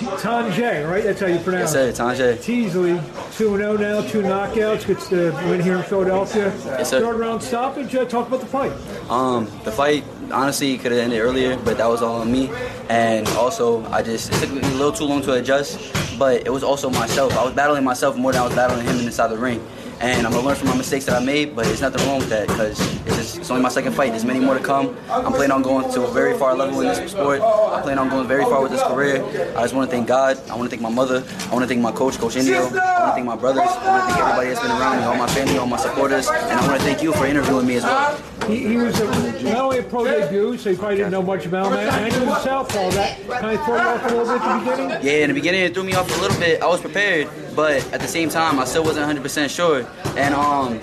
Thanjhae, right? That's how you pronounce Yes, sir. it. Thanjhae. Teasley, 2 0 now, two knockouts, gets the win here in Philadelphia. Yes, sir. Third round stoppage. Uh, talk about the fight. Um, the fight honestly could have ended earlier, but that was all on me. And also, I just it took me a little too long to adjust. But it was also myself. I was battling myself more than I was battling him inside the ring. And I'm gonna learn from my mistakes that I made, but there's nothing wrong with that because it's, it's only my second fight. There's many more to come. I'm planning on going to a very far level in this sport. I plan on going very far with this career. I just want to thank God. I want to thank my mother. I want to thank my coach, Coach Indio. I want to thank my brothers. I want to thank everybody that's been around me, all my family, all my supporters, and I want to thank you for interviewing me as well. He, he was a, not only a pro debut, so he probably didn't know much about him, and he was southpaw. That kind of throw you off a little bit at the beginning. Yeah, in the beginning it threw me off a little bit. I was prepared, but at the same time I still wasn't 100% sure. And um,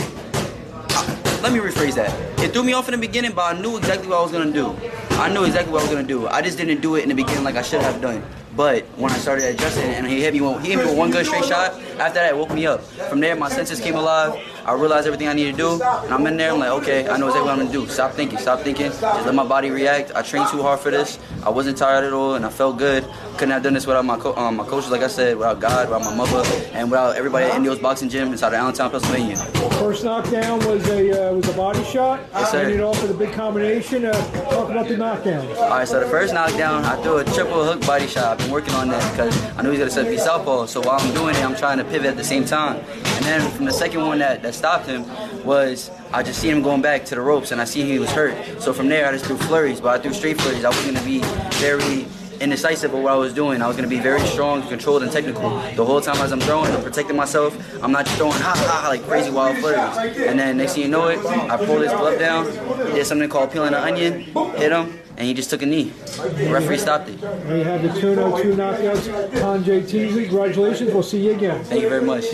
let me rephrase that. It threw me off in the beginning, but I knew exactly what I was gonna do. I knew exactly what I was gonna do. I just didn't do it in the beginning like I should have done. But when I started adjusting and he hit me, with, he hit me with one good straight shot. After that, it woke me up. From there, my senses came alive. I realized everything I need to do, and I'm in there. I'm like, okay, I know exactly what I'm gonna do. Stop thinking, stop thinking. Just let my body react. I trained too hard for this. I wasn't tired at all, and I felt good. Couldn't have done this without my co- um, my coaches, like I said, without God, without my mother, and without everybody at Indio's Boxing Gym inside of Allentown, Pennsylvania. First knockdown was a uh, was a body shot. Yes, sir. Ended off with a big combination. Uh, talk about the knockdown. All right, so the first knockdown, I threw a triple hook body shot. I've been working on that because I knew he was gonna set me southpaw. So while I'm doing it, I'm trying to pivot at the same time. And then from the second one that, that stopped him was I just seen him going back to the ropes and I seen he was hurt. So from there, I just threw flurries, but I threw straight flurries. I was gonna be very indecisive of what I was doing. I was gonna be very strong, controlled, and technical. The whole time as I'm throwing, I'm protecting myself. I'm not just throwing ha ha ha like crazy wild flurries. And then next thing you know it, I pull this glove down, did something called peeling an onion, hit him, and he just took a knee. The referee stopped it. We have the 2 0 2 knockouts. Thanjhae Teasley, congratulations. We'll see you again. Thank you very much.